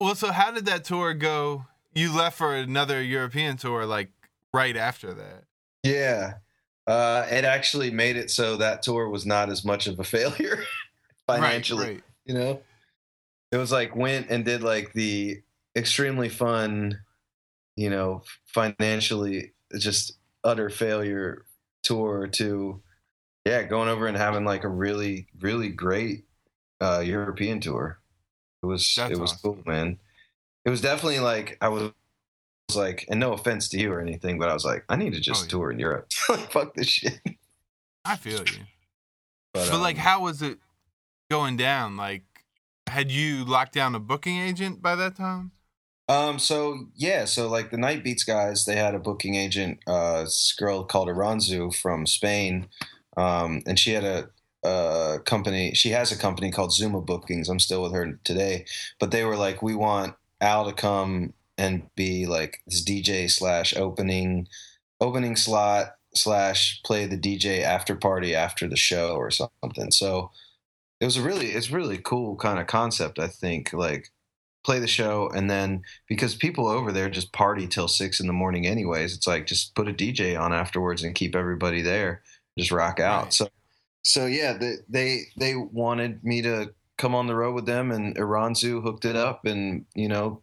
Well, so how did that tour go? You left for another European tour like right after that. Yeah. Uh, it actually made it so that tour was not as much of a failure (laughs) financially. Right, right. You know, it was like went and did like the extremely fun, you know, financially just utter failure tour to, yeah, going over and having like a really, really great uh, European tour. It was That's it was awesome. cool, man. It was definitely like I was was like, and no offense to you or anything, but I was like, I need to just Oh, yeah. tour in Europe. (laughs) like, fuck this shit. I feel you. But, But like, um, how was it going down? Like, had you locked down a booking agent by that time? Um. So yeah. So like the Night Beats guys, they had a booking agent, uh, this girl called Iranzu from Spain, um, and she had a, a company. She has a company called Zuma Bookings. I'm still with her today, but they were like, we want Al to come and be like this DJ slash opening, opening slot slash play the DJ after party after the show or something. So it was a really, it's really cool kind of concept. I think like play the show and then because people over there just party till six in the morning anyways it's like just put a dj on afterwards and keep everybody there just rock out Right. so so yeah they, they they wanted me to come on the road with them and iranzu hooked it up and you know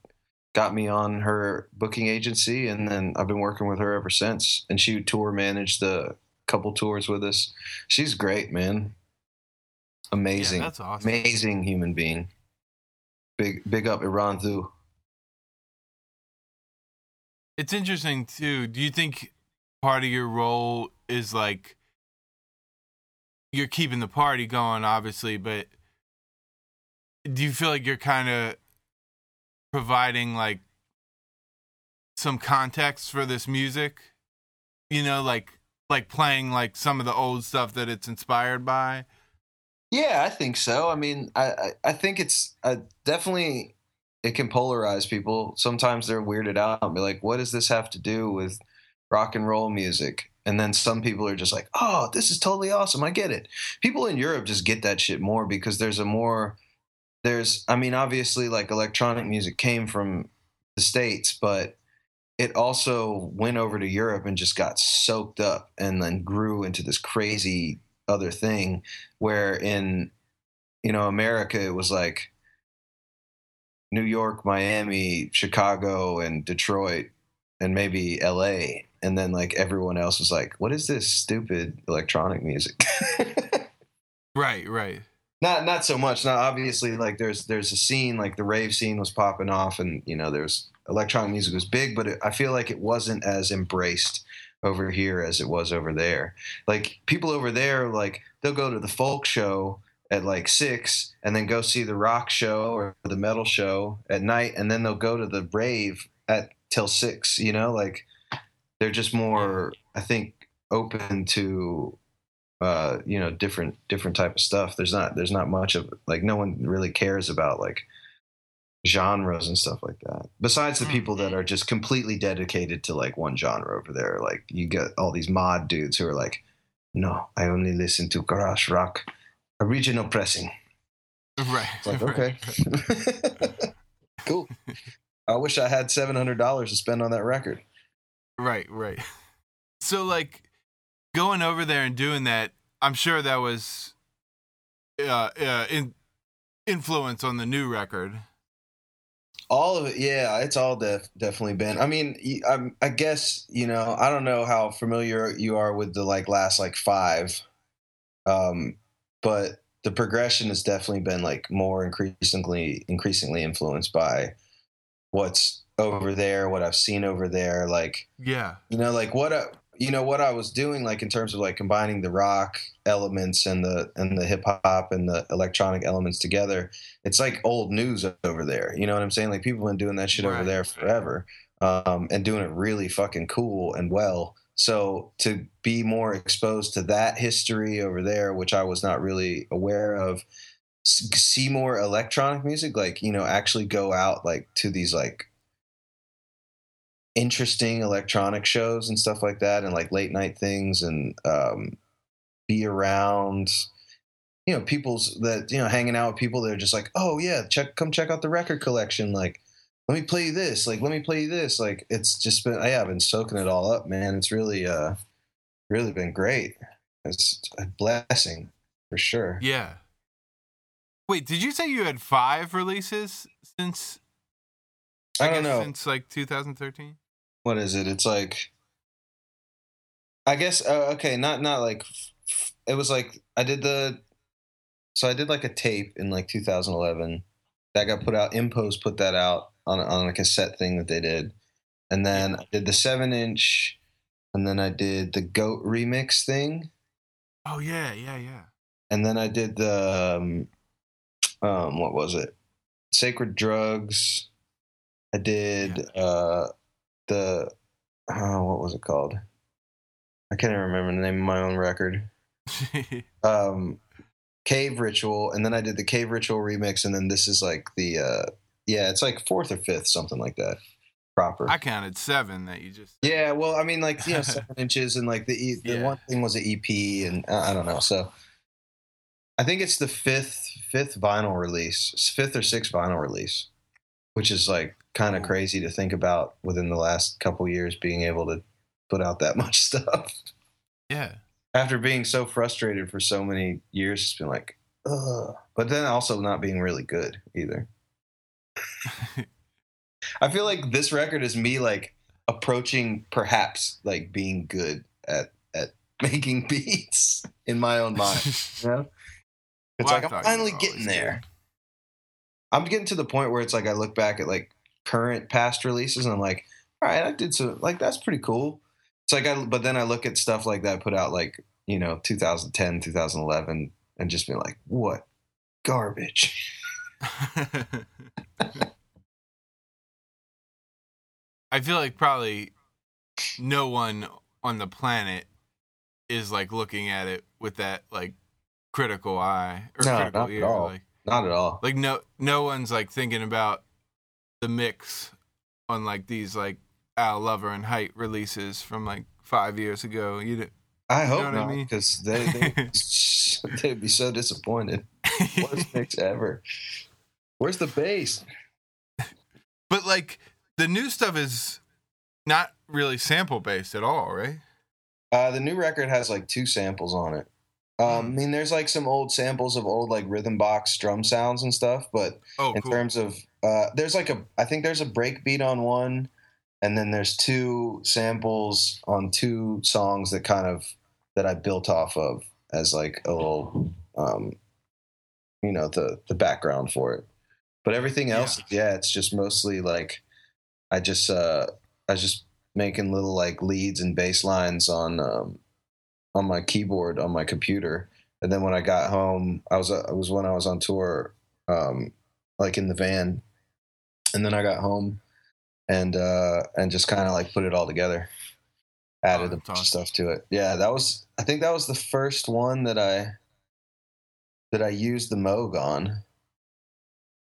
got me on her booking agency and then i've been working with her ever since and she tour managed the couple tours with us she's great man amazing Yeah, that's awesome. amazing human being. Big big up Iranzu. It's interesting too. Do you think part of your role is like you're keeping the party going, obviously, but do you feel like you're kind of providing like some context for this music? You know, like like playing like some of the old stuff that it's inspired by. Yeah, I think so. I mean, I I, I think it's uh, definitely it can polarize people. Sometimes they're weirded out and be like, "What does this have to do with rock and roll music?" And then some people are just like, "Oh, this is totally awesome. I get it." People in Europe just get that shit more because there's a more there's I mean, obviously like electronic music came from the states, but it also went over to Europe and just got soaked up and then grew into this crazy other thing where in you know America it was like New York, Miami, Chicago and Detroit and maybe LA and then like everyone else was like what is this stupid electronic music (laughs) Right, right. not not so much now obviously like there's there's a scene like the rave scene was popping off and you know there's electronic music was big but it, i feel like it wasn't as embraced over here as it was over there. Like people over there like they'll go to the folk show at like six and then go see the rock show or the metal show at night and then they'll go to the rave at till six you know? Like they're just more i think open to uh you know different different type of stuff. There's not there's not much of like no one really cares about like genres and stuff like that besides the people that are just completely dedicated to like one genre over there like you get all these mod dudes who are like no i only listen to garage rock original pressing Right. it's like (laughs) right. okay cool i wish i had $700 to spend on that record Right, right. So like going over there and doing that, I'm sure that was uh, uh in influence on the new record. All of it, yeah, it's all def- definitely been. I mean, I'm, I guess you know, I don't know how familiar you are with the like last like five, um, but the progression has definitely been like more increasingly increasingly influenced by what's over there, what I've seen over there, like Yeah. you know like what I, you know what I was doing like in terms of like combining the rock elements and the and the hip hop and the electronic elements together it's like old news over there you know what I'm saying? Like people have been doing that shit over there forever um, and doing it really fucking cool and well. So to be more exposed to that history over there which I was not really aware of see more electronic music like you know actually go out like to these like interesting electronic shows and stuff like that and like late night things and um, be around you know people's that you know hanging out with people that are just like oh yeah check come check out the record collection like let me play you this like let me play you this like it's just been yeah i've been soaking it all up man it's really uh really been great it's a blessing for sure Yeah. Wait, did you say you had five releases since? i don't guess know Since like 2013. what is it? It's like, I guess uh, okay, not not like it was like I did the, so I did like a tape in like 2011 that got put out. Impose put that out on on a cassette thing that they did, and then I did the seven inch, and then I did the Goat remix thing, Oh yeah, yeah, yeah. and then I did the um, um what was it? Sacred Drugs. I did uh the oh, what was it called? I can't even remember the name of my own record. (laughs) Um Cave Ritual and then I did the Cave Ritual remix and then this is like the uh yeah, it's like fourth or fifth something like that. Proper. I counted seven that you just. Yeah, well, I mean, like you (laughs) know, seven inches, and like the E- the Yeah. one thing was an EP, and uh, I don't know. So, I think it's the fifth fifth vinyl release, fifth or sixth vinyl release, which is like kind of crazy to think about within the last couple years being able to put out that (laughs) much stuff Yeah. After being so frustrated for so many years. It's been like, ugh, but then also not being really good either. (laughs) I feel like this record is me like approaching perhaps like being good at at (laughs) making beats in my own mind. You (laughs) know? It's Well, like I'm finally getting there. I'm getting to the point where it's like I look back at like current past releases and I'm like, all right, I did some like that's pretty cool. It's like I but then I look at stuff like that put out like, you know, 2010, 2011 and just be like, what garbage. (laughs) I feel like probably no one on the planet is like looking at it with that like critical eye or No, critical not at all. Like, Not at all. like no no one's like thinking about the mix on like these like Al Lover and Height releases from like five years ago. You I hope what I not mean? because they, they (laughs) (laughs) they'd be so disappointed. Worst mix ever. Where's the bass? but like the new stuff is not really sample based at all, right? Uh, the new record has like two samples on it. Um, I Hmm. mean, there's like some old samples of old like rhythm box drum sounds and stuff, but Oh, in cool. terms of uh, there's like a I think there's a break beat on one, and then there's two samples on two songs that kind of that I built off of as like a little um, you know the the background for it. But everything else, yeah, it's just mostly like I just uh I was just making little like leads and bass lines on um on my keyboard on my computer. And then when I got home, I was uh, it was when I was on tour um like in the van. And then I got home and uh and just kind of like put it all together. Added a that's bunch of stuff to it. Yeah, that was I think that was the first one that I that I used the Moog on.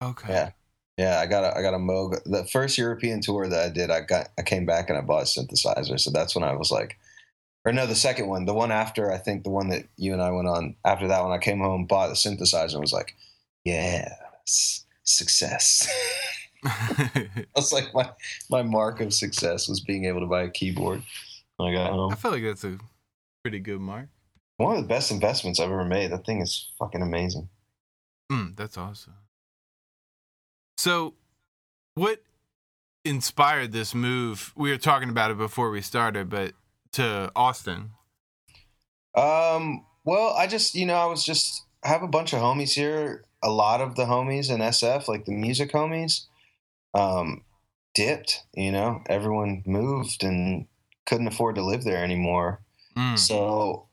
okay. Yeah. Yeah, I got a I got a Moog. The first European tour that I did, I got I came back and I bought a synthesizer. So that's when I was like, or no, the second one, the one after I think the one that you and I went on. After that one, I came home, bought the synthesizer, and was like, yeah, success. (laughs) That's like my my mark of success was being able to buy a keyboard when I got home. I feel like that's a pretty good mark. One of the best investments I've ever made. That thing is fucking amazing. Mm, that's awesome. So, what inspired this move? We were talking about it before we started, but to Austin. Um, well, I just, you know, I was just I have a bunch of homies here. A lot of the homies in SF, like the music homies, um, dipped. You know, everyone moved and couldn't afford to live there anymore. Mm. So,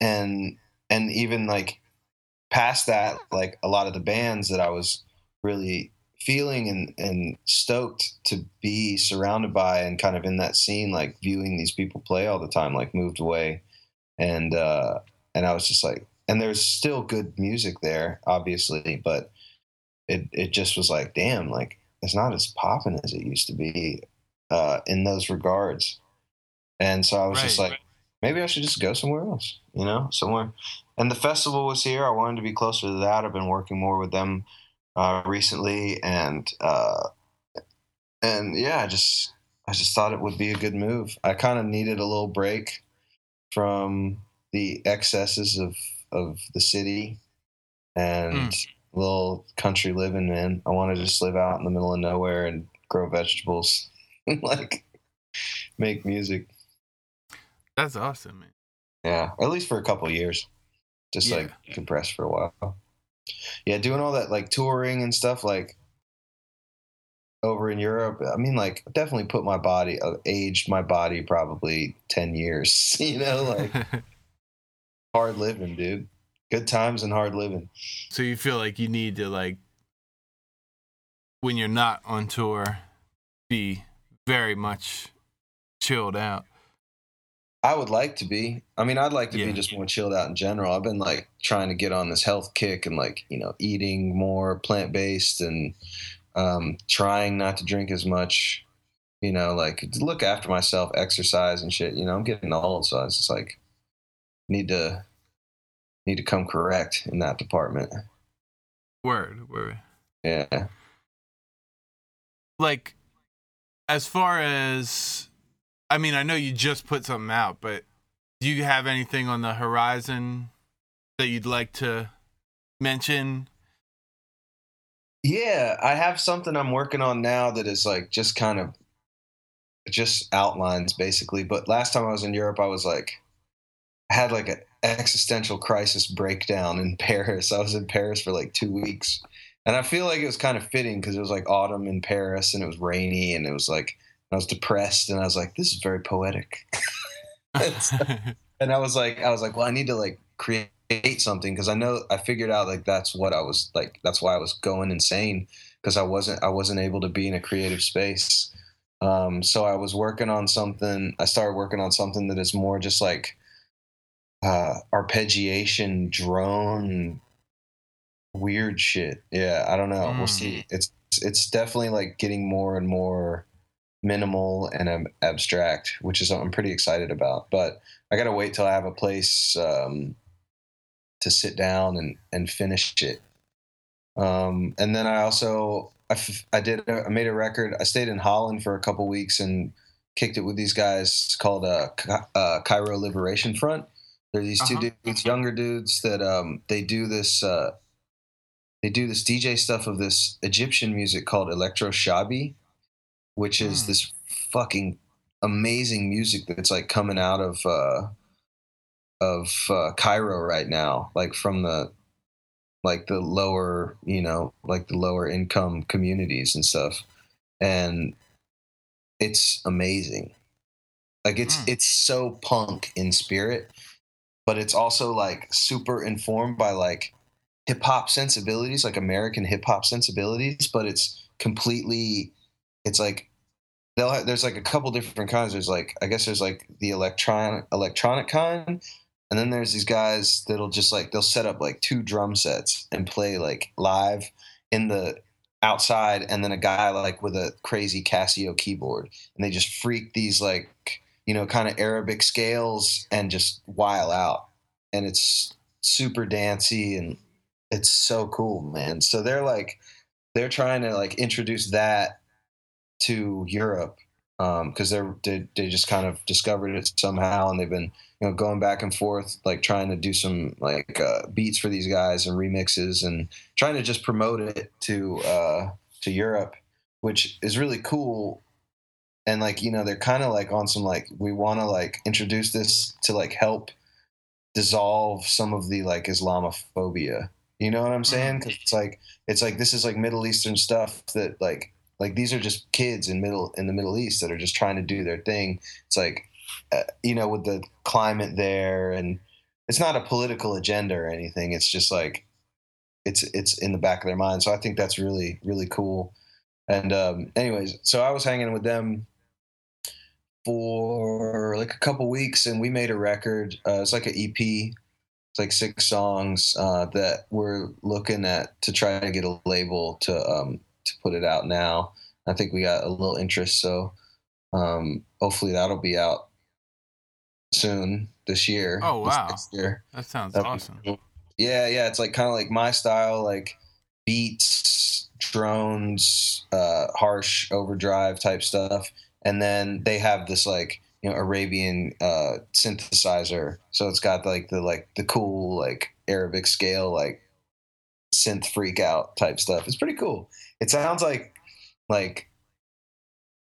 and and even like past that, like a lot of the bands that I was really feeling and and stoked to be surrounded by and kind of in that scene, like viewing these people play all the time, like moved away, and uh, and I was just like, and there's still good music there, obviously, but it it just was like, damn, like it's not as popping as it used to be uh, in those regards. And so I was just Right. like, maybe I should just go somewhere else, you know, somewhere. And the festival was here. I wanted to be closer to that. I've been working more with them uh, recently, and uh, and yeah, I just I just thought it would be a good move. I kind of needed a little break from the excesses of of the city and Mm. Little country living. Man, I want to just live out in the middle of nowhere and grow vegetables, (laughs) and like make music. That's awesome, man. Yeah, at least for a couple years, just Yeah. like compressed for a while. Yeah, doing all that like touring and stuff like over in Europe. I mean, like definitely put my body, uh, aged my body probably ten years. (laughs) You know, like (laughs) hard living, dude. Good times and hard living. so you feel like you need to like when you're not on tour be very much chilled out. I would like to be. I mean, I'd like to Yeah. be just more chilled out in general. I've been like trying to get on this health kick and like, you know, eating more plant based and um, trying not to drink as much, you know, like to look after myself, exercise and shit. You know, I'm getting old, so it's just like need to need to come correct in that department. Word, word. Yeah. like as far as I mean, I know you just put something out, but do you have anything on the horizon that you'd like to mention? Yeah, I have something I'm working on now that is like just kind of just outlines basically. But last time I was in Europe, I was like, I had like an existential crisis breakdown in (laughs) Paris. I was in Paris for like two weeks. And I feel like it was kind of fitting because it was like autumn in Paris and it was rainy and it was like, I was depressed and I was like, this is very poetic. (laughs) and I was like, I was like, well, I need to like create something because I know I figured out like that's what I was like. That's why I was going insane because I wasn't I wasn't able to be in a creative space. Um, so I was working on something. I started working on something that is more just like uh, arpeggiation, drone, weird shit. Yeah, I don't know. We'll Mm. see. It's it's definitely like getting more and more minimal and um, abstract, which is something I'm pretty excited about. But I got to wait till I have a place um, to sit down and and finish it. Um, and then I also I, f- I did a, I made a record. I stayed in Holland for a couple weeks and kicked it with these guys It's called uh, uh, Cairo Liberation Front. They're these two Uh-huh. dudes, younger dudes that um, they do this. Uh, they do this DJ stuff of this Egyptian music called Electro Shabi, which is Hmm. this fucking amazing music that's like coming out of uh, of uh, Cairo right now, like from the like the lower, you know, like the lower income communities and stuff, and it's amazing. Like it's Mm. it's so punk in spirit, but it's also like super informed by like hip hop sensibilities, like American hip hop sensibilities, but it's completely it's like they'll have, there's like a couple different kinds. There's like I guess there's like the electronic electronic kind, and then there's these guys that'll just like they'll set up like two drum sets and play like live in the outside, and then a guy like with a crazy Casio keyboard, and they just freak these like you know kind of Arabic scales and just while out, and it's super dancey and it's so cool, man. So they're like they're trying to like introduce that to Europe because they're they, they just kind of discovered it somehow and they've been you know going back and forth like trying to do some like uh, beats for these guys and remixes and trying to just promote it to uh, to Europe which is really cool. And like you know, they're kind of like on some like we want to like introduce this to like help dissolve some of the like Islamophobia. You know what I'm saying? Because it's like it's like this is like Middle Eastern stuff that like like these are just kids in middle in the Middle East that are just trying to do their thing. It's like uh, you know with the climate there and it's not a political agenda or anything. It's just like it's it's in the back of their mind. So I think that's really really cool. And um, anyways, so I was hanging with them for like a couple weeks, and we made a record. Uh, it's like an EP. It's like six songs uh, that we're looking at to try to get a label to um, to put it out now. I think we got a little interest, so um, hopefully that'll be out soon this year. Oh wow, year. that sounds That'd awesome. Yeah, yeah, it's like kind of like my style, like beats, drones, uh, harsh overdrive type stuff, and then they have this like you know Arabian uh, synthesizer, so it's got like the like the cool like Arabic scale like synth freak out type stuff. It's pretty cool. It sounds like like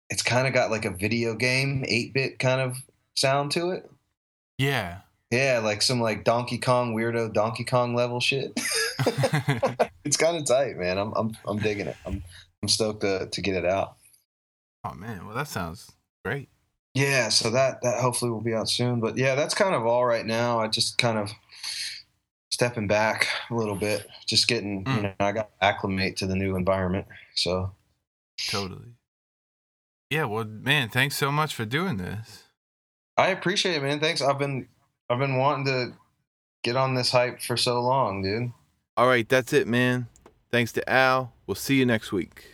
it's kind of got like a video game eight bit kind of sound to it. Yeah. Yeah, like some like Donkey Kong weirdo Donkey Kong level shit. (laughs) (laughs) it's kind of tight, man. I'm I'm I'm digging it. I'm I'm stoked to to get it out. Oh man, well that sounds great. Yeah, so that that hopefully will be out soon. But yeah, that's kind of all right now. I just kind of stepping back a little bit, just getting you Mm. know I got to acclimate to the new environment. So Totally. Yeah, well, man, thanks so much for doing this. I appreciate it, man. Thanks. I've been I've been wanting to get on this hype for so long, dude. All right, that's it, man. Thanks to Al. We'll see you next week.